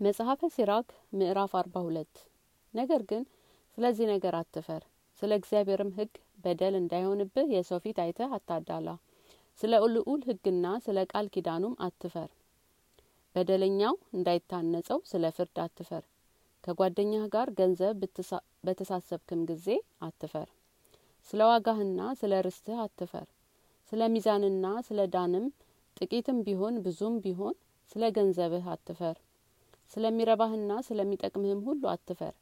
መጽሐፈ ሲራክ ምዕራፍ አርባ ሁለት። ነገር ግን ስለዚህ ነገር አትፈር። ስለ እግዚአብሔርም ህግ በደል እንዳይሆንብህ የሰው ፊት አይተህ አታዳላ። ስለ ልዑል ህግና ስለ ቃል ኪዳኑም አትፈር። በደለኛው እንዳይታነጸው ስለ ፍርድ አትፈር። ከጓደኛህ ጋር ገንዘብ በተሳሰብክም ጊዜ አትፈር። ስለ ዋጋህና ስለ ርስትህ አትፈር። ስለ ሚዛንና ስለ ዳንም ጥቂትም ቢሆን ብዙም ቢሆን ስለ ገንዘብህ አትፈር ስለሚረባህና ስለሚጠቅምህም ሁሉ አትፈር።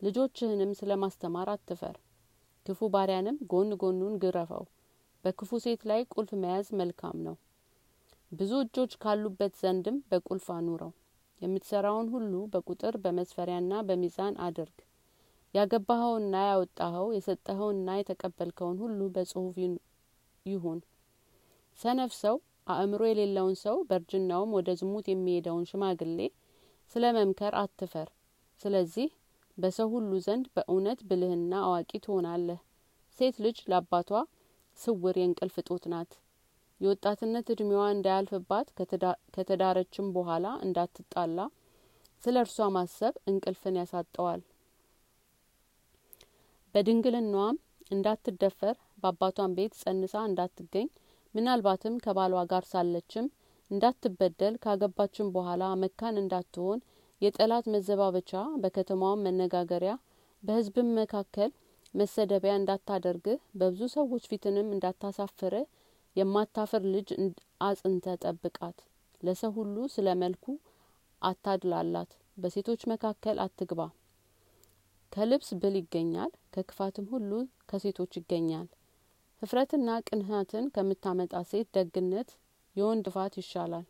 ልጆችህንም ስለ ማስተማር አትፈር። ክፉ ባሪያንም ጎን ጎኑን ግረፈው። በክፉ ሴት ላይ ቁልፍ መያዝ መልካም ነው። ብዙ እጆች ካሉበት ዘንድም በቁልፍ አኑረው። የምትሰራውን ሁሉ በቁጥር በመስፈሪያና በሚዛን አድርግ። ያገባኸውና ያወጣኸው የሰጠኸውና የተቀበልከውን ሁሉ በጽሁፍ ይሁን። ሰነፍ ሰው አእምሮ የሌለውን ሰው በእርጅናውም ወደ ዝሙት የሚሄደውን ሽማግሌ ስለ መምከር አትፈር። ስለዚህ በሰው ሁሉ ዘንድ በእውነት ብልህና አዋቂ ትሆናለህ። ሴት ልጅ ለአባቷ ስውር የእንቅልፍ ጦት ናት። የወጣትነት እድሜዋ እንዳያልፍባት ከተዳረችም በኋላ እንዳትጣላ ስለ እርሷ ማሰብ እንቅልፍን ያሳጠዋል። በድንግልናዋም እንዳትደፈር በአባቷን ቤት ጸንሳ እንዳትገኝ ምናልባትም ከባሏ ጋር ሳለችም እንዳትበደል ካገባችን በኋላ መካን እንዳትሆን የጠላት መዘባበቻ በከተማዋም መነጋገሪያ በህዝብም መካከል መሰደቢያ እንዳታደርግህ በብዙ ሰዎች ፊትንም እንዳታሳፍርህ የማታፍር ልጅ አጽንተ ጠብቃት። ለሰው ሁሉ ስለ መልኩ አታድላላት በሴቶች መካከል አትግባ። ከልብስ ብል ይገኛል ከክፋትም ሁሉ ከሴቶች ይገኛል። ህፍረትና ቅንሀትን ከምታመጣ ሴት ደግነት የወንድ ፋት ይሻላል።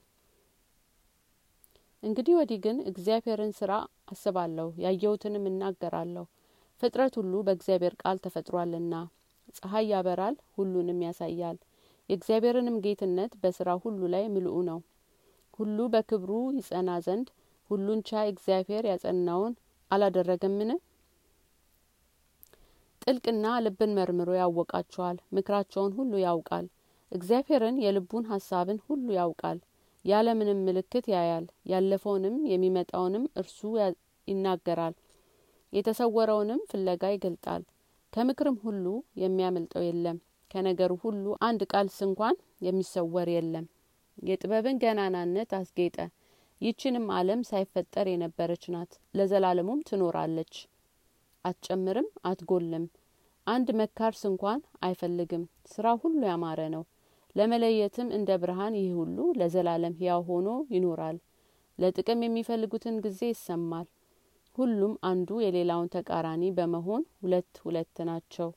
እንግዲህ ወዲህ ግን እግዚአብሔርን ስራ አስባለሁ ያየሁትንም እናገራለሁ። ፍጥረት ሁሉ በእግዚአብሔር ቃል ተፈጥሯልና ፀሐይ ያበራል ሁሉንም ያሳያል። የእግዚአብሔርንም ጌትነት በስራ ሁሉ ላይ ምልኡ ነው። ሁሉ በክብሩ ይጸና ዘንድ ሁሉን ቻይ እግዚአብሔር ያጸናውን አላደረገምን? ጥልቅና ልብን መርምሮ ያወቃቸዋል ምክራቸውን ሁሉ ያውቃል እግዚአብሔርን የልቡን ሀሳብን ሁሉ ያውቃል። ያለምንም ምልክት ያያል። ያለፈውንም የሚመጣውንም እርሱ ይናገራል። የተሰወረውንም ፍለጋ ይገልጣል። ከምክርም ሁሉ የሚያመልጠው የለም። ከነገሩ ሁሉ አንድ ቃል ስንኳን የሚሰወር የለም። የጥበብን ገናናነት አስጌጠ። ይችንም አለም ሳይፈጠር የነበረች ናት። ለዘላለሙም ትኖራለች። አትጨምርም አትጎልም አንድ መካር ስንኳን አይፈልግም። ስራ ሁሉ ያማረ ነው ለመለየትም እንደ ብርሃን ይህ ሁሉ ለዘላለም ህያው ሆኖ ይኖራል። ለጥቅም የሚፈልጉትን ጊዜ ይሰማል። ሁሉም አንዱ የሌላውን ተቃራኒ በመሆን ሁለት ሁለት ናቸው።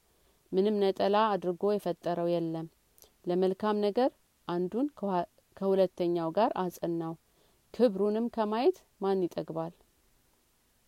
ምንም ነጠላ አድርጎ የፈጠረው የለም። ለመልካም ነገር አንዱን ከሁለተኛው ጋር አጸናው። ክብሩንም ከማየት ማን ይጠግባል